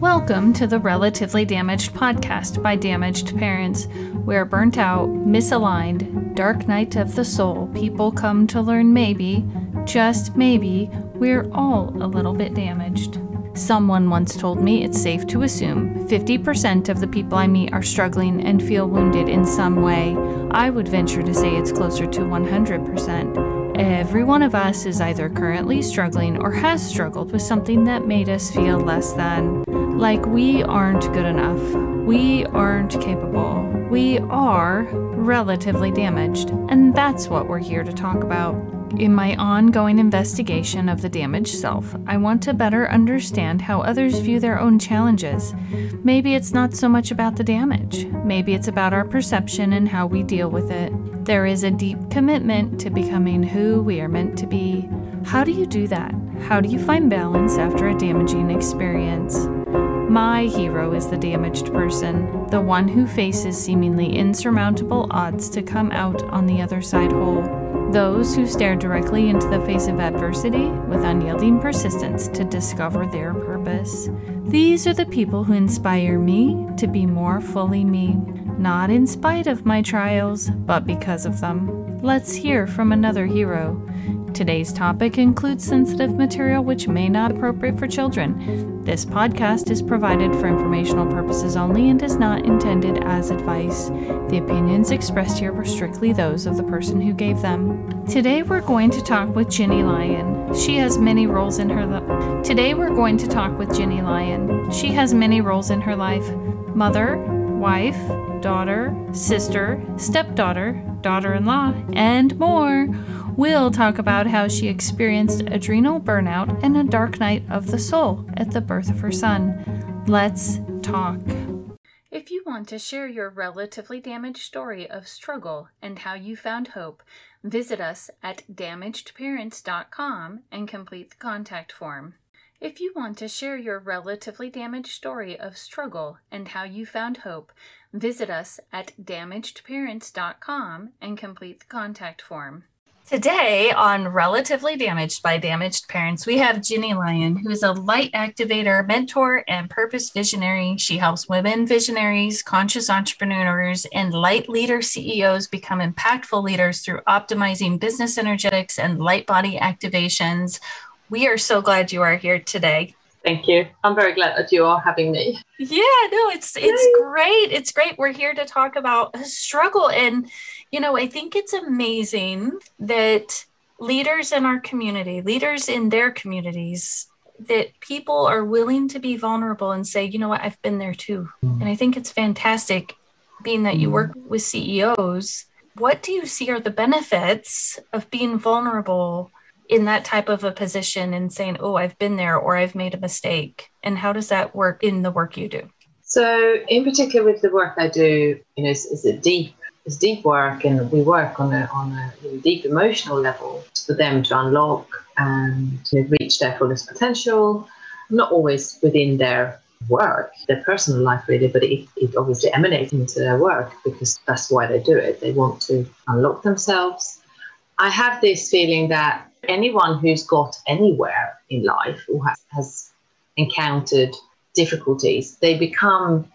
Welcome to the Relatively Damaged podcast by Damaged Parents, where burnt out, misaligned, dark night of the soul people come to learn maybe, just maybe, we're all a little bit damaged. Someone once told me it's safe to assume 50% of the people I meet are struggling and feel wounded in some way. I would venture to say it's closer to 100%. Every one of us is either currently struggling or has struggled with something that made us feel less than. Like we aren't good enough. We aren't capable. We are relatively damaged. And that's what we're here to talk about. In my ongoing investigation of the damaged self, I want to better understand how others view their own challenges. Maybe it's not so much about the damage, maybe it's about our perception and how we deal with it. There is a deep commitment to becoming who we are meant to be. How do you do that? How do you find balance after a damaging experience? My hero is the damaged person, the one who faces seemingly insurmountable odds to come out on the other side whole. Those who stare directly into the face of adversity with unyielding persistence to discover their purpose. These are the people who inspire me to be more fully me, not in spite of my trials, but because of them. Let's hear from another hero. Today's topic includes sensitive material which may not be appropriate for children. This podcast is provided for informational purposes only and is not intended as advice. The opinions expressed here were strictly those of the person who gave them. Today we're going to talk with Ginny Lyon. She has many roles in her life. Today we're going to talk with Ginny Lyon. She has many roles in her life: mother, wife, daughter, sister, stepdaughter, daughter-in-law, and more. We'll talk about how she experienced adrenal burnout and a dark night of the soul at the birth of her son. Let's talk. If you want to share your relatively damaged story of struggle and how you found hope, visit us at damagedparents.com and complete the contact form. If you want to share your relatively damaged story of struggle and how you found hope, visit us at damagedparents.com and complete the contact form. Today on Relatively Damaged by Damaged Parents, we have Ginny Lyon, who is a light activator, mentor, and purpose visionary. She helps women visionaries, conscious entrepreneurs, and light leader CEOs become impactful leaders through optimizing business energetics and light body activations. We are so glad you are here today. Thank you. I'm very glad that you are having me. Yeah, no, it's it's great. It's great. We're here to talk about struggle and you know, I think it's amazing that leaders in our community, leaders in their communities, that people are willing to be vulnerable and say, you know what, I've been there too. Mm. And I think it's fantastic being that you mm. work with CEOs. What do you see are the benefits of being vulnerable in that type of a position and saying, oh, I've been there or I've made a mistake? And how does that work in the work you do? So, in particular, with the work I do, you know, it's, it's a deep it's deep work and we work on a, on a deep emotional level for them to unlock and to reach their fullest potential, not always within their work, their personal life really, but it, it obviously emanates into their work because that's why they do it. They want to unlock themselves. I have this feeling that anyone who's got anywhere in life or has, has encountered difficulties, they become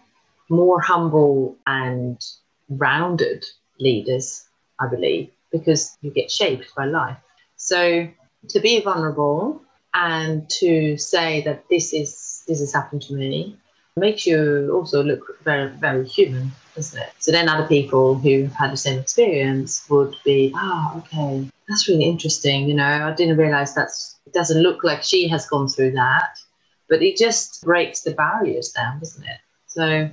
more humble and rounded leaders, I believe, because you get shaped by life. So to be vulnerable and to say that this is this has happened to me makes you also look very very human, doesn't it? So then other people who have had the same experience would be, oh, okay, that's really interesting. You know, I didn't realize that's it doesn't look like she has gone through that, but it just breaks the barriers down, doesn't it? So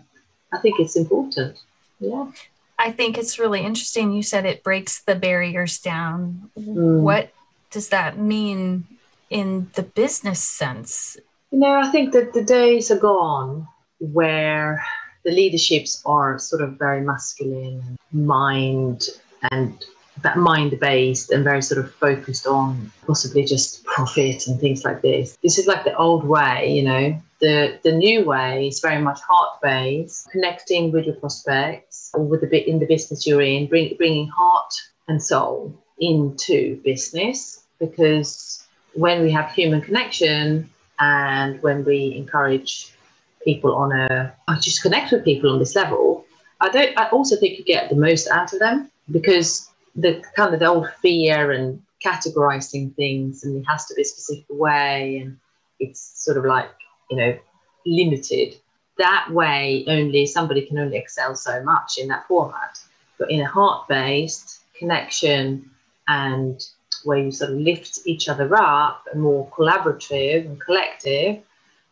I think it's important. Yeah. I think it's really interesting. You said it breaks the barriers down. Mm. What does that mean in the business sense? You know, I think that the days are gone where the leaderships are sort of very masculine, mind and that mind based and very sort of focused on possibly just profit and things like this. This is like the old way, you know. The the new way is very much heart based, connecting with your prospects or with the bit in the business you're in, bring, bringing heart and soul into business because when we have human connection and when we encourage people on a, I just connect with people on this level. I don't, I also think you get the most out of them because the kind of the old fear and categorizing things and it has to be a specific way and it's sort of like, you know, limited. That way, only somebody can only excel so much in that format. But in a heart based connection and where you sort of lift each other up and more collaborative and collective,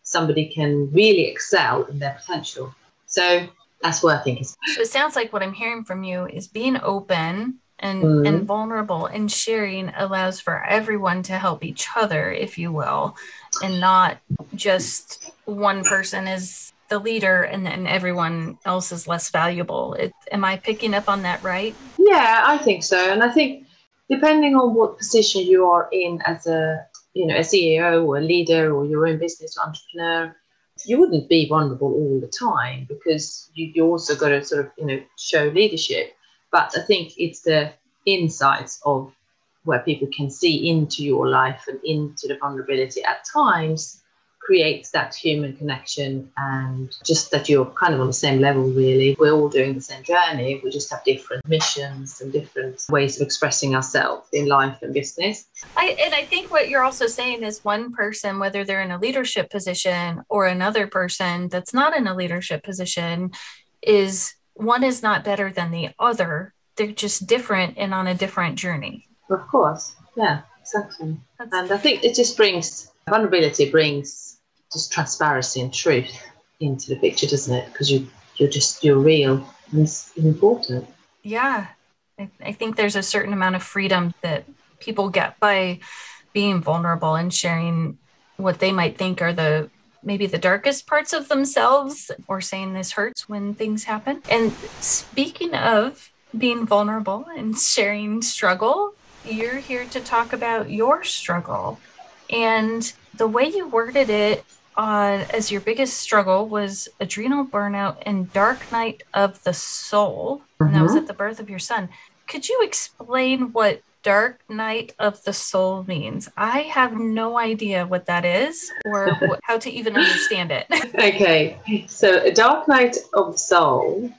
somebody can really excel in their potential. So that's what I think is. So it sounds like what I'm hearing from you is being open and, mm. and vulnerable and sharing allows for everyone to help each other, if you will, and not just one person is the leader and then everyone else is less valuable. It, am I picking up on that right? Yeah, I think so. And I think depending on what position you are in as a you know a CEO or a leader or your own business entrepreneur, you wouldn't be vulnerable all the time because you, you also got to sort of you know show leadership. But I think it's the insights of where people can see into your life and into the vulnerability at times creates that human connection and just that you're kind of on the same level really. We're all doing the same journey. We just have different missions and different ways of expressing ourselves in life and business. I, and i think what you're also saying is one person whether they're in a leadership position or another person that's not in a leadership position is one is not better than the other. They're just different and on a different journey. Of course. Yeah exactly. That's- and i think it just brings vulnerability brings just transparency and truth into the picture, doesn't it? Because you you're just you're real and it's important. Yeah, I, I think there's a certain amount of freedom that people get by being vulnerable and sharing what they might think are the maybe the darkest parts of themselves or saying this hurts when things happen. And speaking of being vulnerable and sharing struggle, you're here to talk about your struggle. And the way you worded it on as your biggest struggle was adrenal burnout and dark night of the soul. Mm-hmm. And that was mm-hmm. at the birth of your son. Could you explain what dark night of the soul means? I have no idea what that is or what, how to even understand it. okay. So, a dark night of the soul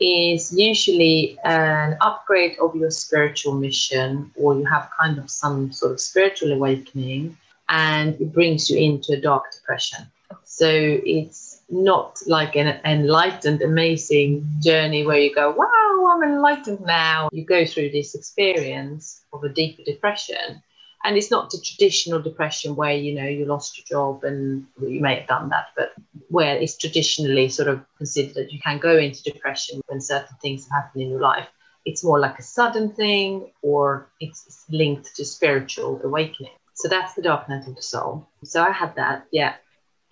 is usually an upgrade of your spiritual mission, or you have kind of some sort of spiritual awakening and it brings you into a dark depression. So it's not like an enlightened, amazing journey where you go, wow, I'm enlightened now. You go through this experience of a deeper depression. And it's not the traditional depression where, you know, you lost your job and you may have done that, but where it's traditionally sort of considered that you can go into depression when certain things happen in your life. It's more like a sudden thing or it's linked to spiritual awakening. So that's the dark night of the soul. So I had that. Yeah.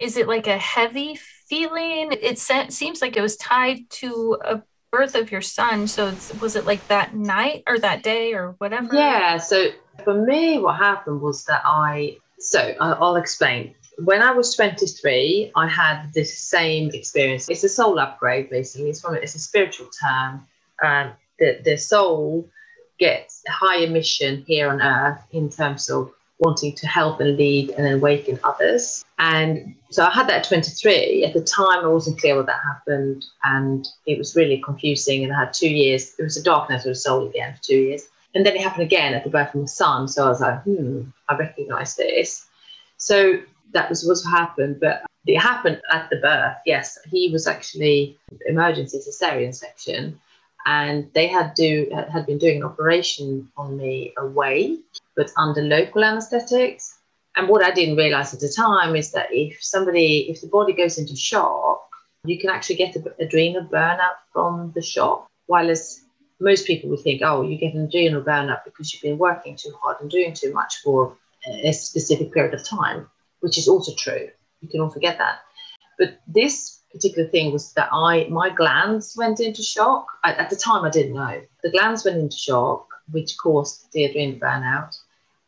Is it like a heavy feeling? It seems like it was tied to a birth of your son. So was it like that night or that day or whatever? Yeah. So for me, what happened was that I, so I'll explain. When I was 23, I had this same experience. It's a soul upgrade, basically. It's from it's a spiritual term. Um, the, the soul gets a higher mission here on earth in terms of wanting to help and lead and awaken others. And so I had that at 23. At the time, I wasn't clear what that happened, and it was really confusing. And I had two years. It was a darkness of the soul again for two years. And then it happened again at the birth of my son. So I was like, hmm, I recognize this. So that was what happened. But it happened at the birth. Yes, he was actually emergency cesarean section, and they had do had been doing an operation on me away but under local anesthetics. And what I didn't realize at the time is that if somebody, if the body goes into shock, you can actually get a, adrenal burnout from the shock. While as most people would think, oh, you get an adrenal burnout because you've been working too hard and doing too much for a specific period of time, which is also true. You can all forget that. But this particular thing was that I my glands went into shock. I, at the time, I didn't know. The glands went into shock, which caused the adrenal burnout.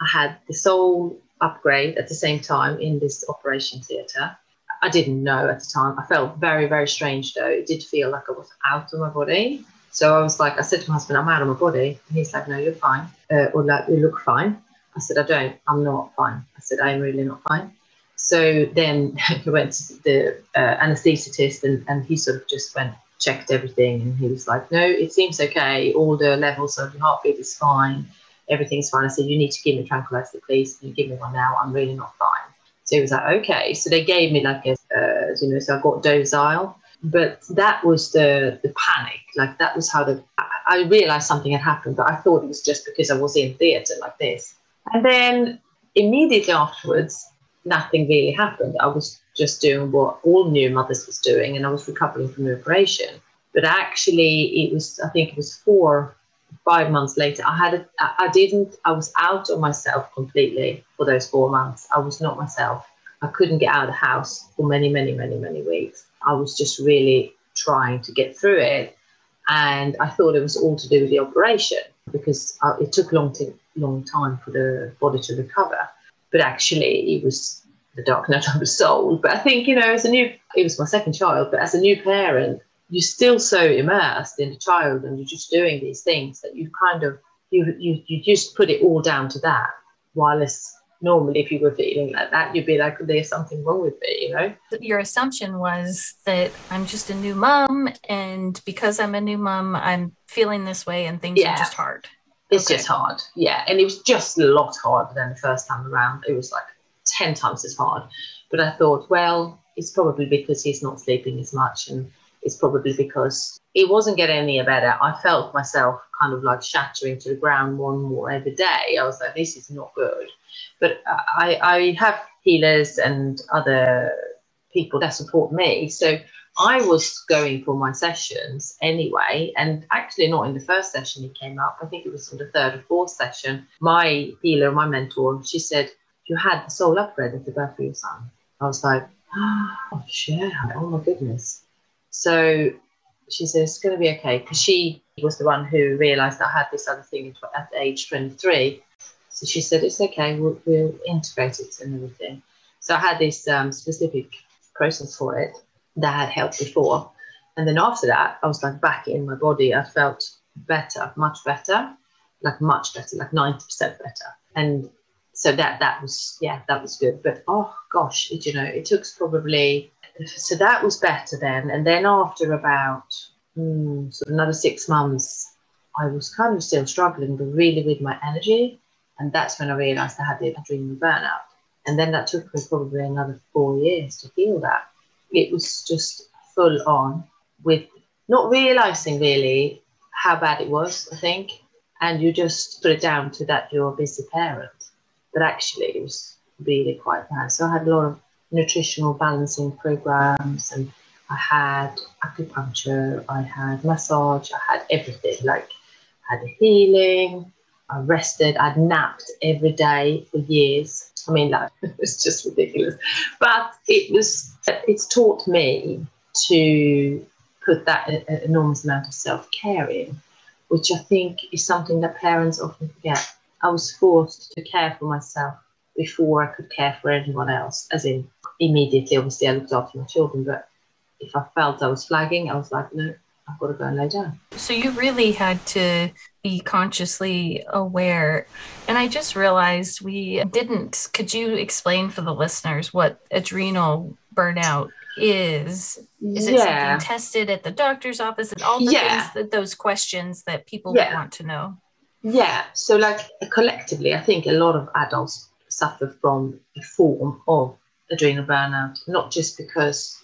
I had the soul upgrade at the same time in this operation theatre. I didn't know at the time. I felt very, very strange though. It did feel like I was out of my body. So I was like, I said to my husband, I'm out of my body. And he's like, no, you're fine. Uh, or like, you look fine. I said, I don't, I'm not fine. I said, I'm really not fine. So then he went to the uh, anaesthetist and, and he sort of just went, checked everything. And he was like, no, it seems okay. All the levels of your heartbeat is fine. Everything's fine. I said, you need to give me tranquilizer, please. Can you give me one now? I'm really not fine. So he was like, okay. So they gave me like a, uh, you know, so I got Dozile. But that was the the panic. Like that was how the I realized something had happened, but I thought it was just because I was in theatre like this. And then immediately afterwards, nothing really happened. I was just doing what all new mothers was doing, and I was recovering from the operation. But actually, it was I think it was four, five months later. I had a, I didn't. I was out of myself completely for those four months. I was not myself. I couldn't get out of the house for many, many, many, many weeks. I was just really trying to get through it, and I thought it was all to do with the operation because uh, it took a long, t- long time for the body to recover but actually it was the dark night of the soul. But I think, you know, as a new, it was my second child, but as a new parent, you're still so immersed in the child and you're just doing these things that you kind of, you, you, you just put it all down to that. While it's normally, if you were feeling like that, you'd be like, there's something wrong with me, you know? Your assumption was that I'm just a new mom. And because I'm a new mom, I'm feeling this way and things yeah. are just hard. It's okay. just hard. Yeah. And it was just a lot harder than the first time around. It was like 10 times as hard. But I thought, well, it's probably because he's not sleeping as much. And it's probably because it wasn't getting any better. I felt myself kind of like shattering to the ground more and more every day. I was like, this is not good. But I, I have healers and other people that support me. So I was going for my sessions anyway, and actually not in the first session he came up. I think it was in the third or fourth session. My healer, my mentor, she said, "You had the soul upgrade at the birth of your son." I was like, "Oh shit! Oh my goodness!" So she said, "It's going to be okay," because she was the one who realised I had this other thing at age 23. So she said, "It's okay. We'll, we'll integrate it and everything." So I had this um, specific process for it that had helped before. And then after that, I was like back in my body. I felt better, much better, like much better, like 90% better. And so that that was yeah, that was good. But oh gosh, it, you know, it took probably so that was better then. And then after about mm, sort of another six months, I was kind of still struggling, but really with my energy. And that's when I realized I had the adrenal burnout. And then that took me probably another four years to heal that it was just full on with not realizing really how bad it was, I think. And you just put it down to that you're a busy parent. But actually, it was really quite bad. So I had a lot of nutritional balancing programs and I had acupuncture, I had massage, I had everything like I had healing, I rested, I'd napped every day for years. I mean, like, it was just ridiculous. But it was, it's taught me to put that enormous amount of self care in, which I think is something that parents often forget. I was forced to care for myself before I could care for anyone else, as in immediately, obviously, I looked after my children. But if I felt I was flagging, I was like, no, I've got to go and lay down. So you really had to be consciously aware. And I just realized we didn't. Could you explain for the listeners what adrenal burnout is? Is it yeah. something tested at the doctor's office? And all the yeah. things that those questions that people yeah. want to know. Yeah. So, like collectively, I think a lot of adults suffer from a form of adrenal burnout, not just because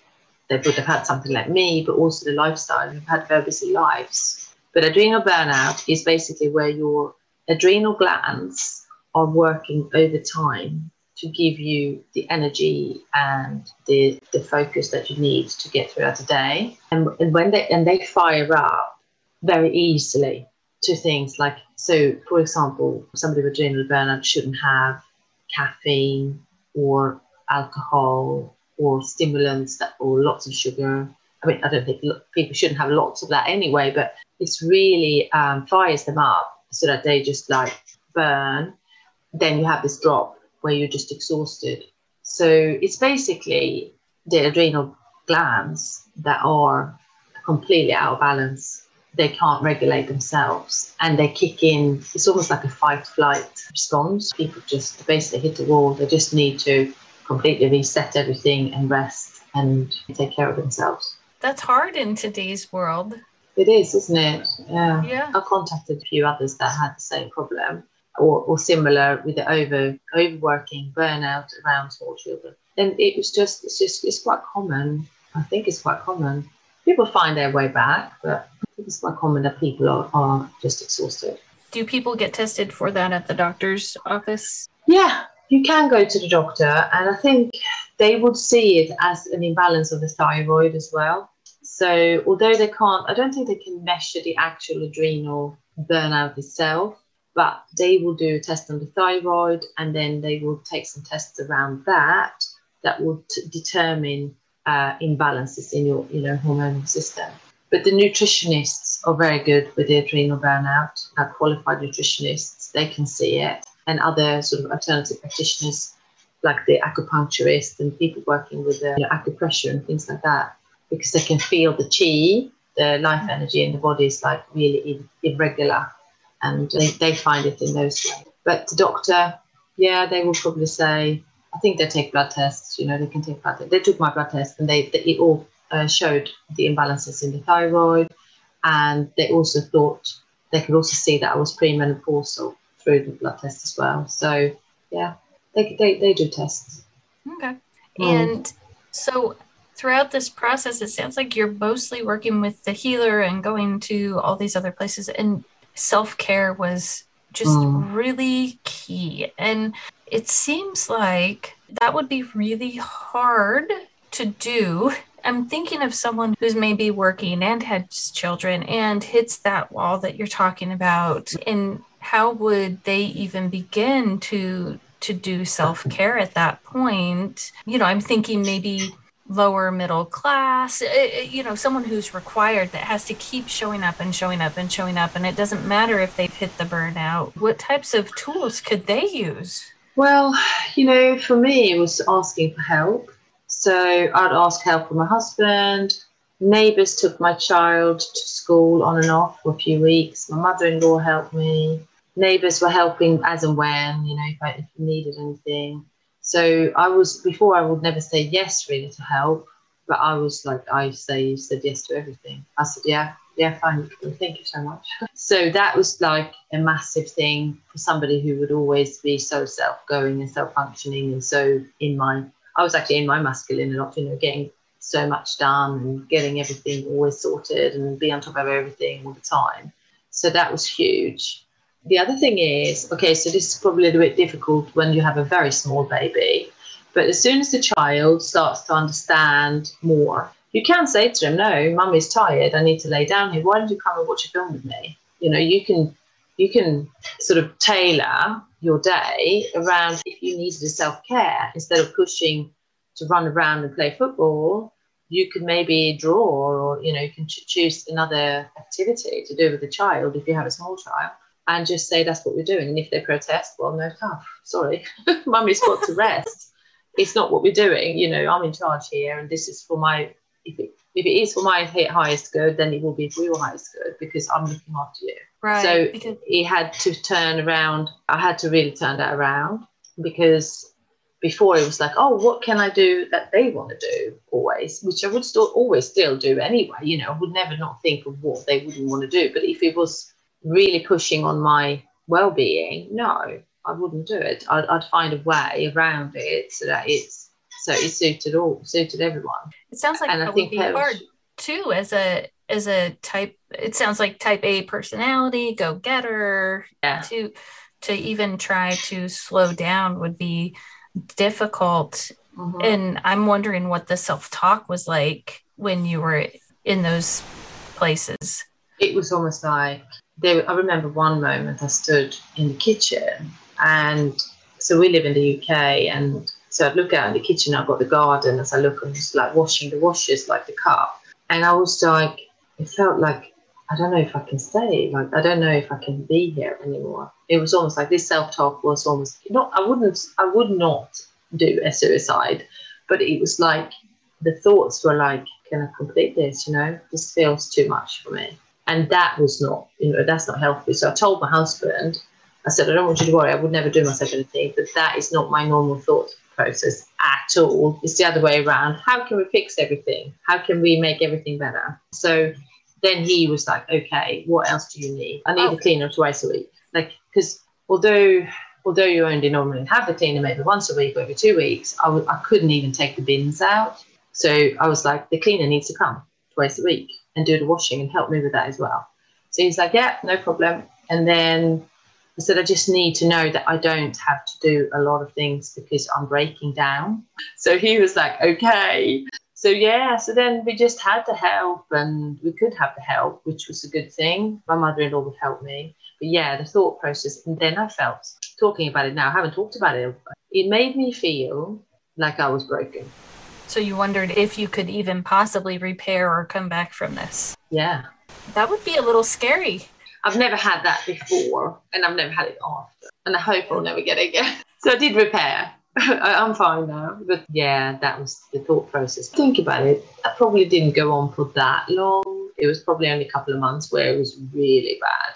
they would have had something like me, but also the lifestyle. We've had very busy lives. But adrenal burnout is basically where your adrenal glands are working over time to give you the energy and the, the focus that you need to get throughout the day. And, and when they and they fire up very easily to things like so for example, somebody with adrenal burnout shouldn't have caffeine or alcohol or stimulants that or lots of sugar. I mean, I don't think people shouldn't have lots of that anyway, but it's really um, fires them up so that they just like burn. Then you have this drop where you're just exhausted. So it's basically the adrenal glands that are completely out of balance. They can't regulate themselves and they kick in. It's almost like a fight flight response. People just basically hit the wall. They just need to completely reset everything and rest and take care of themselves. That's hard in today's world. It is, isn't it? Yeah. yeah. I contacted a few others that had the same problem or, or similar with the over overworking, burnout around small children. And it was just it's just it's quite common. I think it's quite common. People find their way back, but I think it's quite common that people are, are just exhausted. Do people get tested for that at the doctor's office? Yeah, you can go to the doctor, and I think they would see it as an imbalance of the thyroid as well. So, although they can't, I don't think they can measure the actual adrenal burnout itself, but they will do a test on the thyroid and then they will take some tests around that that will t- determine uh, imbalances in your you know hormonal system. But the nutritionists are very good with the adrenal burnout. Qualified nutritionists, they can see it and other sort of alternative practitioners like the acupuncturist and people working with the you know, acupressure and things like that because they can feel the chi the life energy in the body is like really irregular and they, they find it in those but the doctor yeah they will probably say i think they take blood tests you know they can take blood tests. they took my blood test and they, they it all uh, showed the imbalances in the thyroid and they also thought they could also see that i was premenopausal through the blood test as well. So yeah, they they, they do tests. Okay. Mm. And so throughout this process, it sounds like you're mostly working with the healer and going to all these other places, and self care was just mm. really key. And it seems like that would be really hard to do. I'm thinking of someone who's maybe working and has children and hits that wall that you're talking about. And how would they even begin to to do self-care at that point? You know i'm thinking maybe lower middle class eh, eh, you know someone who's required that has to keep showing up and showing up and showing up and it doesn't matter if they've hit the burnout. What types of tools could they use? Well you know for me it was asking for help. So i'd ask help from my husband. Neighbors took my child to school on and off for a few weeks. My mother-in-law helped me neighbours were helping as and when, you know, if I if needed anything. So I was before I would never say yes really to help, but I was like I say you said yes to everything. I said yeah, yeah, fine, thank you so much. so that was like a massive thing for somebody who would always be so self-going and self-functioning and so in my I was actually in my masculine and not, you know, getting so much done and getting everything always sorted and be on top of everything all the time. So that was huge the other thing is okay, so this is probably a little bit difficult when you have a very small baby, but as soon as the child starts to understand more, you can say to them, "No, mum is tired. I need to lay down here. Why don't you come and watch a film with me?" You know, you can you can sort of tailor your day around if you needed a self care instead of pushing to run around and play football. You could maybe draw, or you know, you can ch- choose another activity to do with the child if you have a small child and just say that's what we're doing. And if they protest, well, no tough. Sorry, mummy's got to rest. it's not what we're doing. You know, I'm in charge here, and this is for my. If it, if it is for my highest good, then it will be for your highest good because I'm looking after you. Right. So because- he had to turn around. I had to really turn that around because before it was like, oh, what can I do that they want to do always, which I would still always still do anyway. You know, I would never not think of what they wouldn't want to do. But if it was really pushing on my well-being? No i wouldn't do it. I'd, I'd, find a way around it so that it's so it suited all suited everyone. It sounds like and that I think would be hard too as a as a type it sounds like type a personality go getter yeah. to to even try to slow down would be difficult. Mm-hmm. and i'm wondering what the self-talk was like when you were in those places. It was almost like there, I remember one moment I stood in the kitchen, and so we live in the UK, and so I'd look out in the kitchen. I've got the garden as I look, I'm just like washing the washes, like the cup, and I was like, it felt like I don't know if I can stay. Like I don't know if I can be here anymore. It was almost like this self-talk was almost not. I wouldn't. I would not do a suicide, but it was like the thoughts were like, can I complete this? You know, this feels too much for me and that was not you know that's not healthy so i told my husband i said i don't want you to worry i would never do myself anything but that is not my normal thought process at all. It's the other way around. How can we fix everything? How can we make everything better? So then he was like, okay, what else do you need? I need Oh. a cleaner twice a week. Like, because although although you only normally have the cleaner maybe once a week or every two weeks, I w- I couldn't even take the bins out. So I was like, the cleaner needs to come twice a week and do the washing and help me with that as well. So he's like, yeah, no problem. And then I said, I just need to know that I don't have to do a lot of things because I'm breaking down. So he was like, okay. So yeah, so then we just had the help and we could have the help, which was a good thing. My mother-in-law would help me. But yeah, the thought process. And then I felt, talking about it now, I haven't talked about it. It made me feel like I was broken. So you wondered if you could even possibly repair or come back from this. Yeah. That would be a little scary. I've never had that before and I've never had it after. And I hope I'll never get it again. So I did repair. I'm fine now. But yeah, that was the thought process. Think about it. I probably didn't go on for that long. It was probably only a couple of months where it was really bad.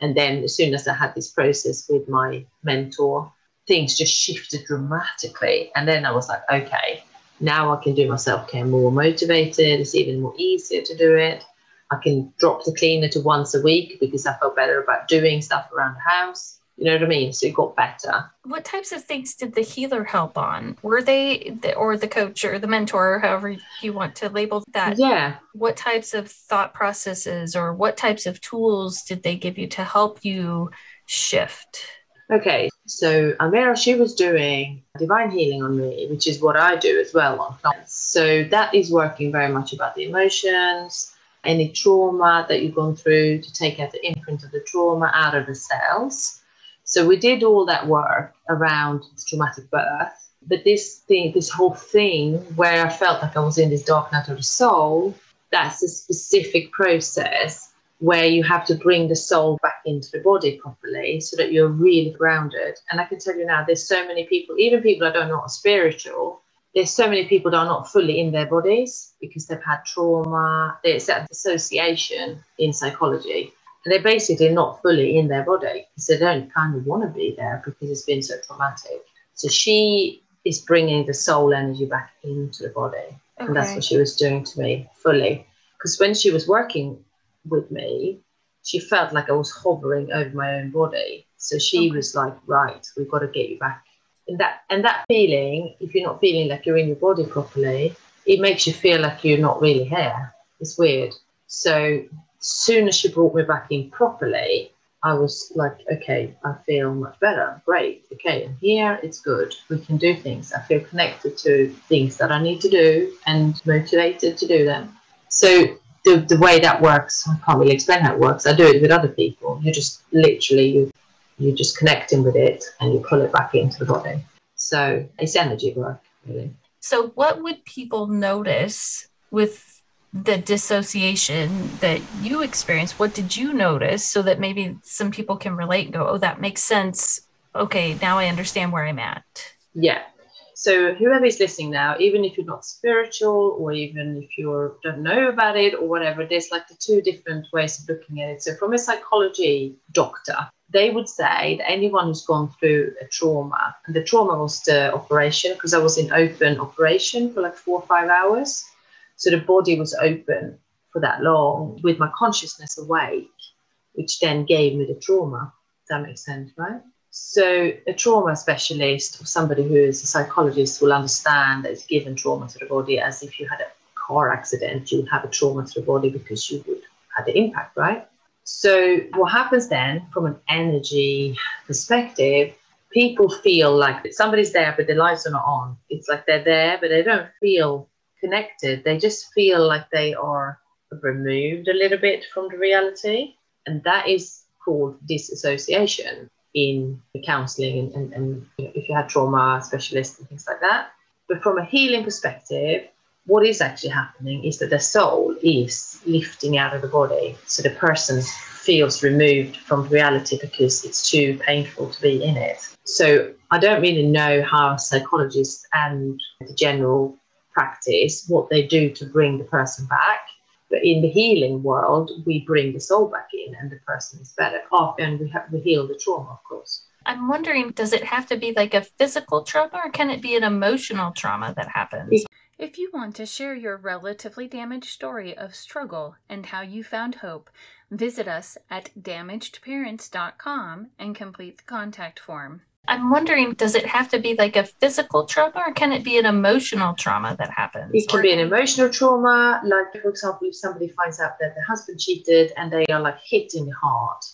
And then as soon as I had this process with my mentor, things just shifted dramatically. And then I was like, okay, now I can do my self care more motivated. It's even more easier to do it. I can drop the cleaner to once a week because I felt better about doing stuff around the house. You know what I mean? So it got better. What types of things did the healer help on? Were they, the, or the coach or the mentor, however you want to label that? Yeah. What types of thought processes or what types of tools did they give you to help you shift? Okay. So Amira, she was doing divine healing on me, which is what I do as well on clients. So that is working very much about the emotions, any trauma that you've gone through to take out the imprint of the trauma out of the cells. So we did all that work around the traumatic birth. But this thing, this whole thing where I felt like I was in this dark night of the soul, that's a specific process where you have to bring the soul back into the body properly so that you're really grounded. And I can tell you now, there's so many people, even people that are not spiritual, there's so many people that are not fully in their bodies because they've had trauma. There's that dissociation in psychology. And they're basically not fully in their body because they don't kind of want to be there because it's been so traumatic. So she is bringing the soul energy back into the body. And that's what she was doing to me fully. Because when she was working with me, she felt like I was hovering over my own body. So she Okay. was like, right, we've got to get you back. And that and that feeling, if you're not feeling like you're in your body properly, it makes you feel like you're not really here. It's weird. So as soon as she brought me back in properly, I was like, okay, I feel much better. Great. Okay, I'm here. It's good. We can do things. I feel connected to things that I need to do and motivated to do them. So the, the way that works, I can't really explain how it works. I do it with other people. You just literally you you just connecting with it and you pull it back into the body. So it's energy work, really. So, what would people notice with the dissociation that you experienced? What did you notice so that maybe some people can relate and go, oh, that makes sense. Okay, now I understand where I'm at. Yeah. So whoever is listening now, even if you're not spiritual or even if you don't know about it or whatever, there's like the two different ways of looking at it. So from a psychology doctor, they would say that anyone who's gone through a trauma, and the trauma was the operation because I was in open operation for like four or five hours. So the body was open for that long with my consciousness awake, which then gave me the trauma. That make sense, right? So, a trauma specialist or somebody who is a psychologist will understand that it's given trauma to the body as if you had a car accident, you have a trauma to the body because you would have the impact, right? So, what happens then from an energy perspective, people feel like somebody's there, but their lights are not on. It's like they're there, but they don't feel connected. They just feel like they are removed a little bit from the reality. And that is called disassociation in the counseling and, and, and you know, if you had trauma specialists and things like that. But from a healing perspective, what is actually happening is that the soul is lifting out of the body. So the person feels removed from reality because it's too painful to be in it. So I don't really know how psychologists and the general practice what they do to bring the person back. But in the healing world, we bring the soul back in and the person is better. Often we have we heal the trauma, of course. I'm wondering, does it have to be like a physical trauma or can it be an emotional trauma that happens? If you want to share your relatively damaged story of struggle and how you found hope, visit us at damagedparents.com and complete the contact form. I'm wondering, does it have to be like a physical trauma or can it be an emotional trauma that happens? It can be an emotional trauma, like for example, if somebody finds out that the husband cheated and they are like hit in the heart,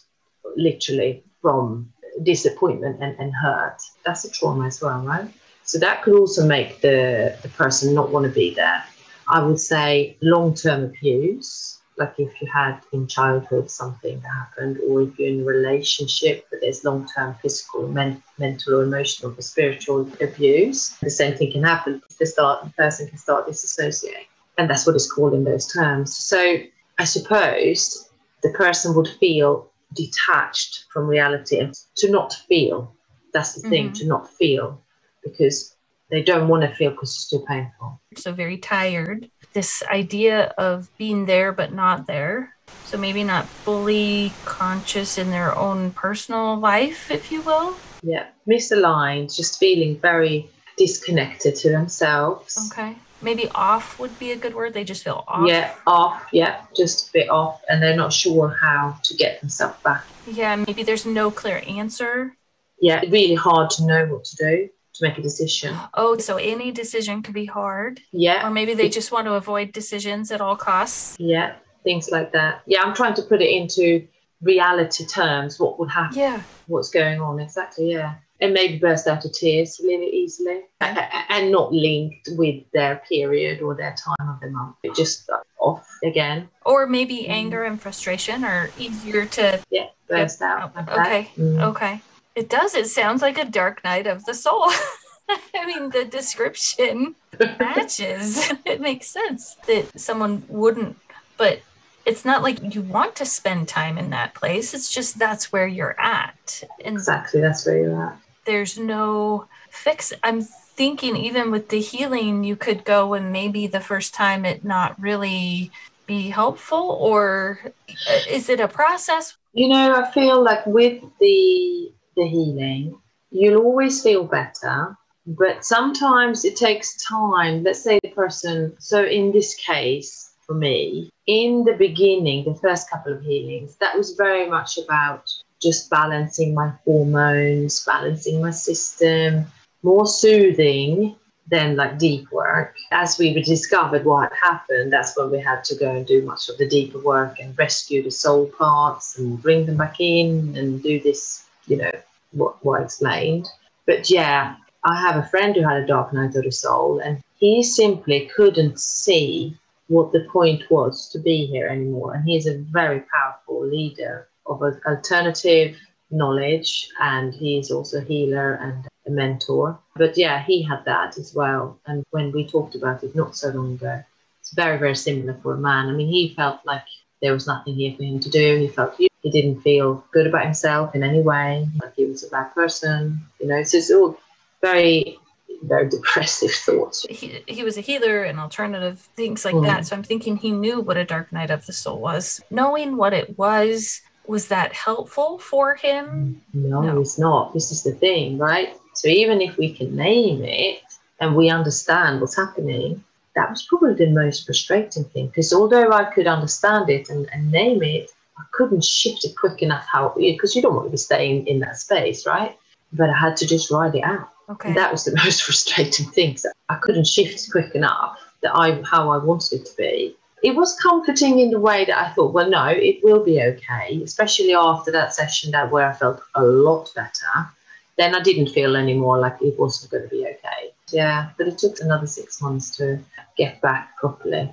literally from disappointment and, and hurt, that's a trauma as well, right? So that could also make the, the person not want to be there. I would say long term abuse, like if you had in childhood something that happened, or if you're in a relationship but there's long term physical, men- mental, or emotional, or spiritual abuse, the same thing can happen. The, start, the person can start disassociating. And that's what it's called in those terms. So I suppose the person would feel detached from reality and to not feel. That's the thing, Mhm. to not feel, because they don't want to feel because it's too painful. so very tired. This idea of being there but not there. So maybe not fully conscious in their own personal life, if you will. Yeah, misaligned, just feeling very disconnected to themselves. Okay. Maybe off would be a good word. They just feel off. Yeah, off. Yeah, just a bit off, and they're not sure how to get themselves back. Yeah, maybe there's no clear answer. Yeah, really hard to know what to do to make a decision. Oh, so any decision could be hard. Yeah, Or maybe they just want to avoid decisions at all costs. yeah, things like that. Yeah, I'm trying to put it into reality terms. What would happen? Yeah. What's going on? Exactly. Yeah, and maybe burst out of tears really easily, and not linked with their period or their time of the month. It just off again. Or maybe Mm. anger and frustration are easier to. Yeah, burst out. like. Okay. Mm. Okay. It does. It sounds like a dark night of the soul. I mean, the description matches. it makes sense that someone wouldn't, but it's not like you want to spend time in that place. It's just that's where you're at. And Exactly, that's where you're at. there's no fix. I'm thinking even with the healing, you could go and maybe the first time it not really be helpful, or uh, is it a process? You know, I feel like with the the healing, you'll always feel better, but sometimes it takes time. Let's say the person. So in this case, for me, in the beginning, the first couple of healings, that was very much about just balancing my hormones, balancing my system, more soothing than like deep work. As we discovered what happened, that's when we had to go and do much of the deeper work and rescue the soul parts and bring them back in and do this, you know, what, what explained. But yeah, I have a friend who had a dark night of the soul and he simply couldn't see what the point was to be here anymore. And he's a very powerful leader of alternative knowledge and he's also a healer and a mentor. But yeah, he had that as well. And when we talked about it not so long ago, it's very, very similar for a man. I mean, he felt like there was nothing here for him to do. He felt he didn't feel good about himself in any way, like he was a bad person. You know, it's all very, very depressive thoughts. He, he was a healer and alternative things like Mm. that. So I'm thinking he knew what a dark night of the soul was. Knowing what it was, was that helpful for him? No, No. it's not. This is the thing, right? So even if we can name it and we understand what's happening, that was probably the most frustrating thing. Because although I could understand it and, and name it, I couldn't shift it quick enough how because you don't want to be staying in that space, right? But I had to just ride it out. Okay. And that was the most frustrating thing. So I couldn't shift quick enough that I how I wanted it to be. It was comforting in the way that I thought, well, no, it will be okay, especially after that session that where I felt a lot better. Then I didn't feel anymore like it wasn't going to be okay. Yeah, but it took another six months to get back properly.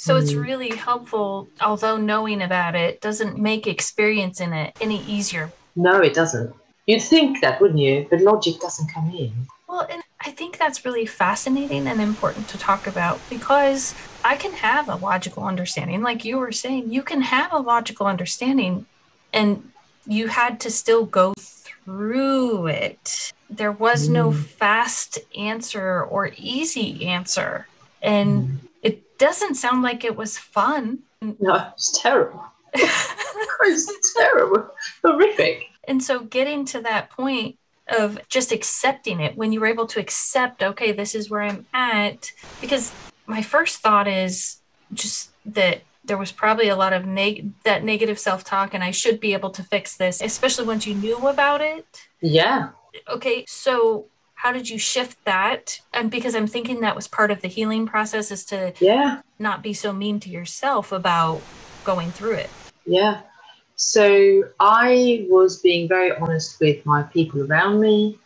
So it's Mm. really helpful, although knowing about it doesn't make experience in it any easier. No, it doesn't. You'd think that, wouldn't you? But logic doesn't come in. Well, and I think that's really fascinating and important to talk about because I can have a logical understanding. Like you were saying, you can have a logical understanding and you had to still go through it. There was no Mm. fast answer or easy answer. And Mm. Doesn't sound like it was fun. No, it's terrible. It's terrible. Horrific. And so getting to that point of just accepting it when you were able to accept, okay, this is where I'm at. Because my first thought is just that there was probably a lot of neg- that negative self-talk and I should be able to fix this, especially once you knew about it. Yeah. Okay, so how did you shift that? And because I'm thinking that was part of the healing process is to yeah not be so mean to yourself about going through it. Yeah. So I was being very honest with my people around me.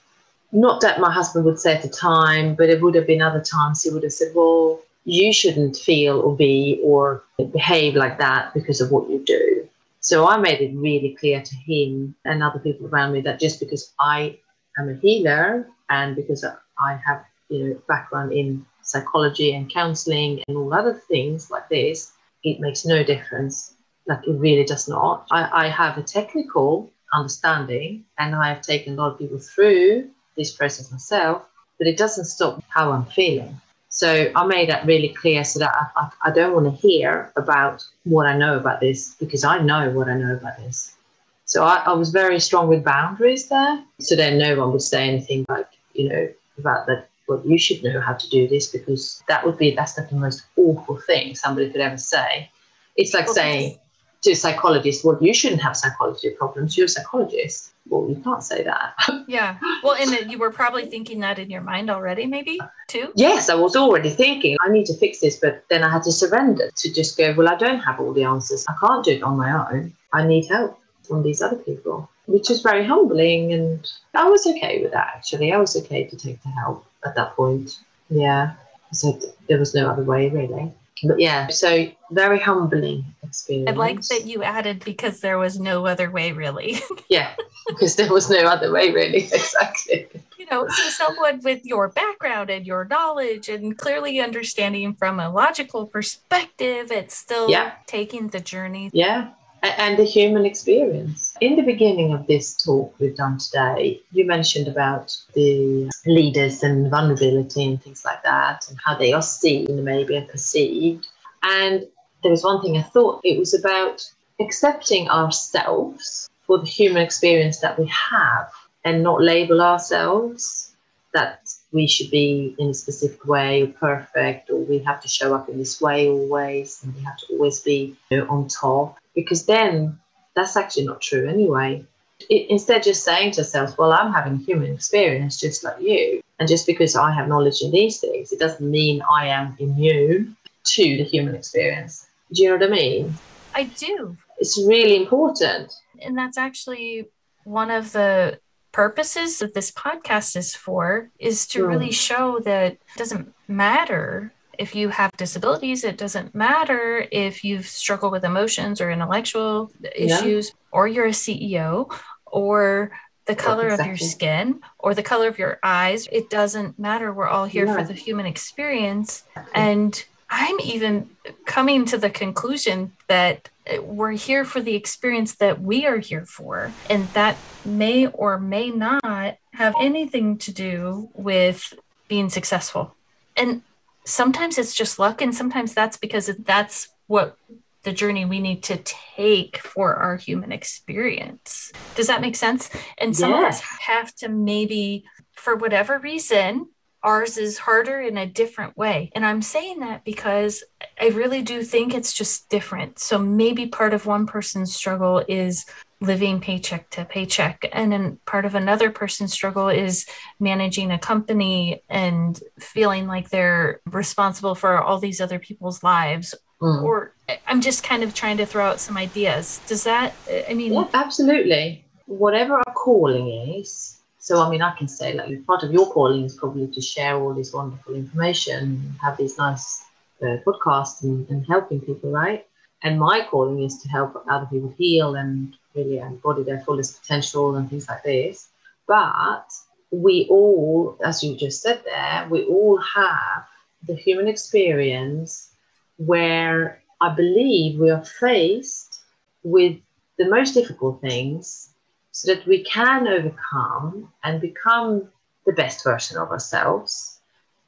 Not that my husband would say at the time, but it would have been other times he would have said, Well, you shouldn't feel or be or behave like that because of what you do. So I made it really clear to him and other people around me that just because I am a healer and because I have you know background in psychology and counseling and all other things like this, it makes no difference. Like it really does not. I, I have a technical understanding and I have taken a lot of people through this process myself, but it doesn't stop how I'm feeling. So I made that really clear so that I, I, don't want to hear about what I know about this because I know what I know about this. So I, I was very strong with boundaries there. So then no one would say anything like, you know, about that well, you should know how to do this because that would be that's not the most awful thing somebody could ever say. It's like well, saying to a psychologist, well, you shouldn't have psychology problems. You're a psychologist well, you can't say that. yeah. Well, and you were probably thinking that in your mind already, maybe too? Yes, I was already thinking, I need to fix this. But then I had to surrender to just go, well, I don't have all the answers. I can't do it on my own. I need help from these other people, which is very humbling. And I was okay with that, actually. I was okay to take the help at that point. Yeah. So there was no other way, really but yeah, so very humbling experience. I like that you added because there was no other way, really. yeah, because there was no other way, really. Exactly. You know, so someone with your background and your knowledge and clearly understanding from a logical perspective, it's still yeah. taking the journey. Yeah, and the human experience. In the beginning of this talk we've done today, you mentioned about the leaders and vulnerability and things like that, and how they are seen maybe and perceived. And there was one thing I thought it was about accepting ourselves for the human experience that we have and not label ourselves that we should be in a specific way or perfect or we have to show up in this way always and we have to always be you know, on top because then that's actually not true anyway. It, instead, just saying to ourselves, well, I'm having human experience just like you. And just because I have knowledge in these things, it doesn't mean I am immune to the human experience. Do you know what I mean? I do. It's really important. And that's actually one of the purposes that this podcast is for is to mm. really show that it doesn't matter if you have disabilities, it doesn't matter if you've struggled with emotions or intellectual issues, yeah. or you're a CEO, or the color exactly. of your skin, or the color of your eyes. It doesn't matter. We're all here yeah. for the human experience. And I'm even coming to the conclusion that we're here for the experience that we are here for. And that may or may not have anything to do with being successful. And sometimes it's just luck and sometimes that's because that's what the journey we need to take for our human experience. Does that make sense? And some yes. of us have to maybe for whatever reason ours is harder in a different way. And i'm saying that because i really do think it's just different. So maybe part of one person's struggle is living paycheck to paycheck. And then part of another person's struggle is managing a company and feeling like they're responsible for all these other people's lives. Mm. Or I'm just kind of trying to throw out some ideas. Does that, I mean, yeah, absolutely. Whatever our calling is. So, I mean, I can say, like, part of your calling is probably to share all this wonderful information, have these nice uh, podcasts and, and helping people, right? And my calling is to help other people heal and really embody their fullest potential and things like this. But we all, as you just said there, we all have the human experience where I believe we are faced with the most difficult things so that we can overcome and become the best version of ourselves.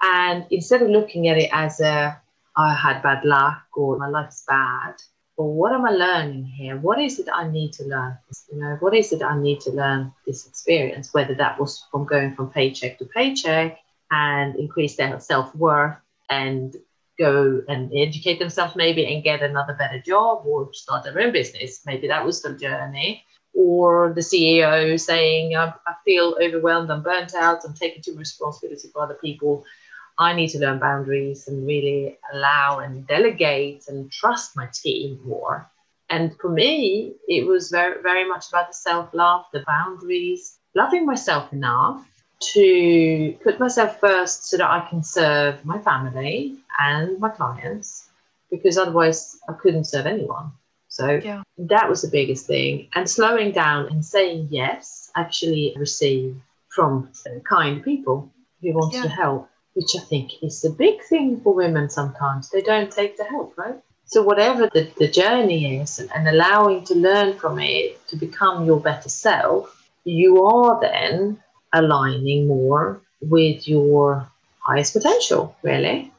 And instead of looking at it as a, I had bad luck or my life's bad, well, what am I learning here? What is it I need to learn? You know, what is it I need to learn this experience? Whether that was from going from paycheck to paycheck and increase their self worth and go and educate themselves maybe and get another better job or start their own business. Maybe that was the journey. Or the CEO saying, I, I feel overwhelmed, I'm burnt out, I'm taking too much responsibility for other people. I need to learn boundaries and really allow and delegate and trust my team more. And for me, it was very, very much about the self love, the boundaries, loving myself enough to put myself first so that I can serve my family and my clients, because otherwise I couldn't serve anyone. So yeah. that was the biggest thing. And slowing down and saying yes, actually receive from kind people who want yeah. to help which I think is the big thing for women sometimes. They don't take the help, right? So, whatever the, the journey is, and, and allowing to learn from it to become your better self, you are then aligning more with your highest potential, really,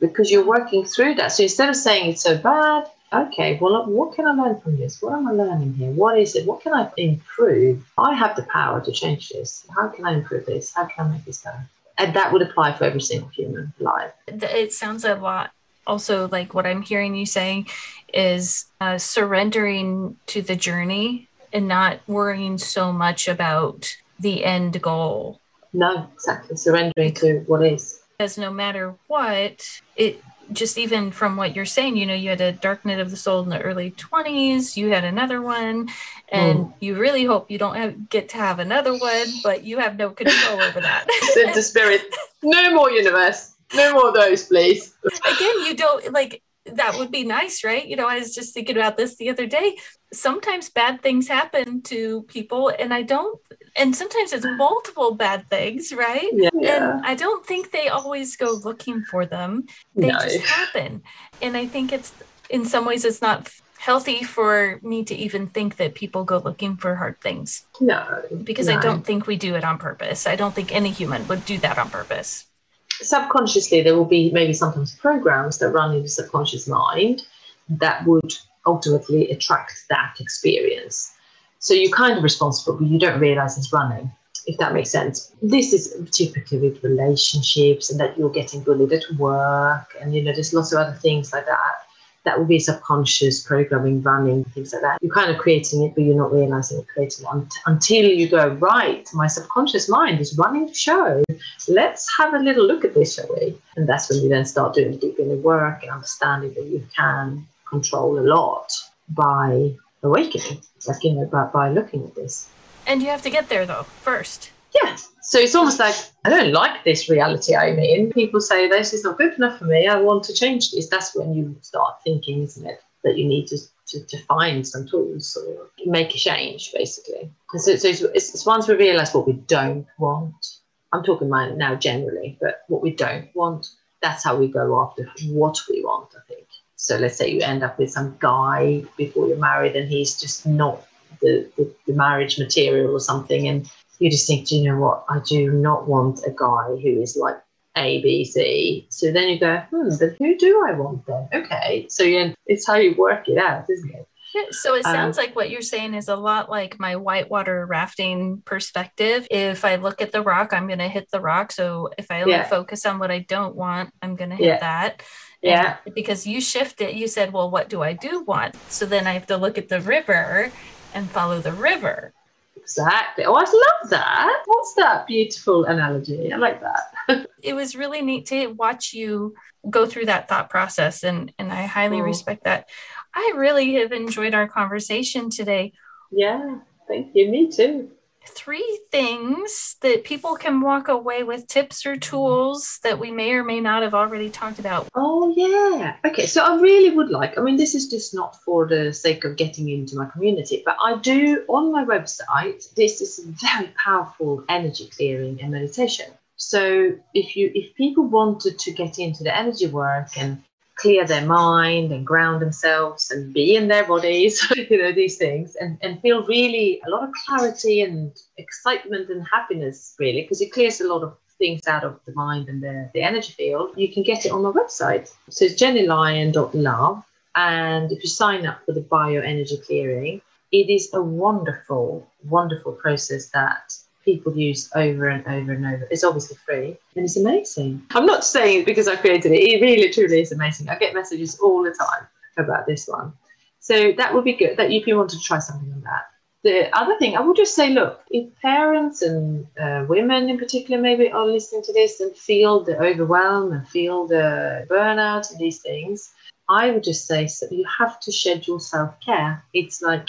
because you're working through that. So, instead of saying it's so bad, okay, well, what can I learn from this? What am I learning here? What is it? What can I improve? I have the power to change this. How can I improve this? How can I make this better? And that would apply for every single human life. It sounds a lot. Also, like what I'm hearing you saying is uh, surrendering to the journey and not worrying so much about the end goal. No, exactly. Surrendering to what is. Because no matter what, it just even from what you're saying, you know, you had a dark night of the soul in the early 20s, you had another one, and mm. you really hope you don't have, get to have another one, but you have no control over that. Send the spirit, no more universe, no more of those, please. Again, you don't like that would be nice, right? You know, I was just thinking about this the other day. Sometimes bad things happen to people, and I don't, and sometimes it's multiple bad things, right? Yeah. And I don't think they always go looking for them, they no. just happen. And I think it's, in some ways, it's not healthy for me to even think that people go looking for hard things. No. Because no. I don't think we do it on purpose. I don't think any human would do that on purpose subconsciously there will be maybe sometimes programs that run in the subconscious mind that would ultimately attract that experience. So you're kind of responsible, but you don't realize it's running, if that makes sense. This is typically with relationships and that you're getting bullied at work, and you know, there's lots of other things like that that will be subconscious programming running, things like that. You're kind of creating it, but you're not realizing you're creating it until you go, right, my subconscious mind is running the show. Let's have a little look at this, shall we? And that's when you then start doing deep inner work and understanding that you can control a lot by awakening, like, you know, by, by looking at this. And you have to get there, though, first. Yeah. So it's almost like I don't like this reality I'm in. People say this is not good enough for me. I want to change this. That's when you start thinking, isn't it, that you need to to, to find some tools or make a change, basically. And so, so it's, it's once we realise what we don't want. I'm talking about now generally, but what we don't want. That's how we go after what we want. I think. So let's say you end up with some guy before you're married, and he's just not the, the, the marriage material or something, and you just think, do you know what? I do not want a guy who is like A, B, C. So then you go, hmm, but who do I want then? Okay. So yeah, it's how you work it out, isn't it? So it sounds um, like what you're saying is a lot like my whitewater rafting perspective. If I look at the rock, I'm going to hit the rock. So if I only yeah. focus on what I don't want, I'm going to hit yeah. that. Yeah. And because you shifted, you said, well, what do I do want? So then I have to look at the river and follow the river. Exactly. Oh, I love that. What's that beautiful analogy? I like that. it was really neat to watch you go through that thought process, and and I highly cool. respect that. I really have enjoyed our conversation today. Yeah, thank you. Me too three things that people can walk away with tips or mm-hmm. tools that we may or may not have already talked about. Oh, yeah. Okay. So I really would like, I mean, this is just not for the sake of getting into my community, but I do on my website, this is very powerful energy clearing and meditation. So if you if people wanted to get into the energy work and clear their mind and ground themselves and be in their bodies, you know, these things, and, and feel really a lot of clarity and excitement and happiness, really, because it clears a lot of things out of the mind and the, the energy field. You can get it on my website. So it's jennylyon.love. And if you sign up for the bioenergy clearing, it is a wonderful, wonderful process that people use over and over and over. It's obviously free and it's amazing. I'm not saying it because I created it. It really truly is amazing. I get messages all the time about this one. So that would be good that if you want to try something on that. The other thing, I would just say, look, if parents and uh, women in particular maybe are listening to this and feel the overwhelm and feel the burnout and these things, I would just say so you have to schedule self care. It's like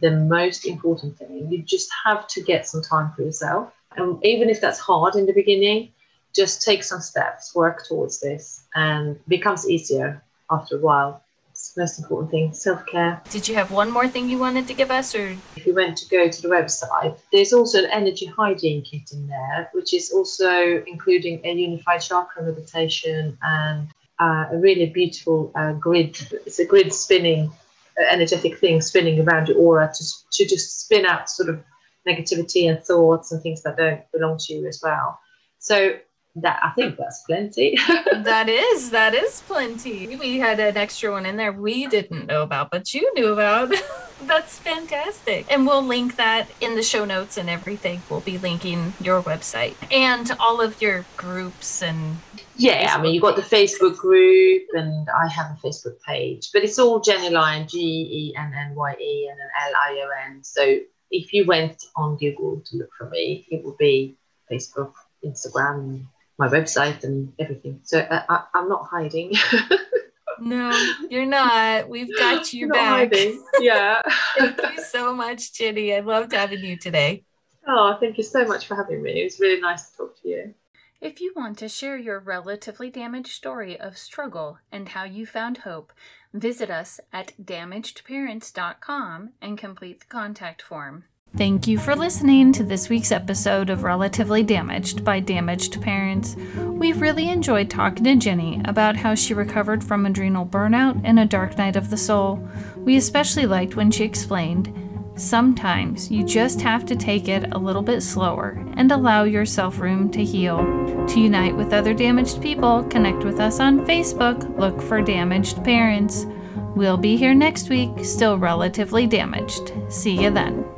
the most important thing. You just have to get some time for yourself. And even if that's hard in the beginning, just take some steps, work towards this, and becomes easier after a while. It's the most important thing self care. Did you have one more thing you wanted to give us? or If you went to go to the website, there's also an energy hygiene kit in there, which is also including a unified chakra meditation and uh, a really beautiful uh, grid. It's a grid spinning Uh, energetic thing spinning around your aura to, to just spin out sort of negativity and thoughts and things that don't belong to you as well. So that I think that's plenty. that is that is plenty. We had an extra one in there we didn't know about, but you knew about. that's fantastic. And we'll link that in the show notes and everything. We'll be linking your website and all of your groups and yeah, I mean, you've got the Facebook group, and I have a Facebook page, but it's all Genny Lyon, G E N N Y E, and then L I O N. So if you went on Google to look for me, it would be Facebook, Instagram, my website, and everything. So uh, I, am not hiding. no, you're not. We've got you back. Hiding. Yeah. thank you so much, Jenny. I loved having you today. Oh, thank you so much for having me. It was really nice to talk to you. If you want to share your relatively damaged story of struggle and how you found hope, visit us at damagedparents.com and complete the contact form. Thank you for listening to this week's episode of Relatively Damaged by Damaged Parents. We really enjoyed talking to Jenny about how she recovered from adrenal burnout and a dark night of the soul. We especially liked when she explained Sometimes you just have to take it a little bit slower and allow yourself room to heal. To unite with other damaged people, connect with us on Facebook, look for Damaged Parents. We'll be here next week, still relatively damaged. See you then.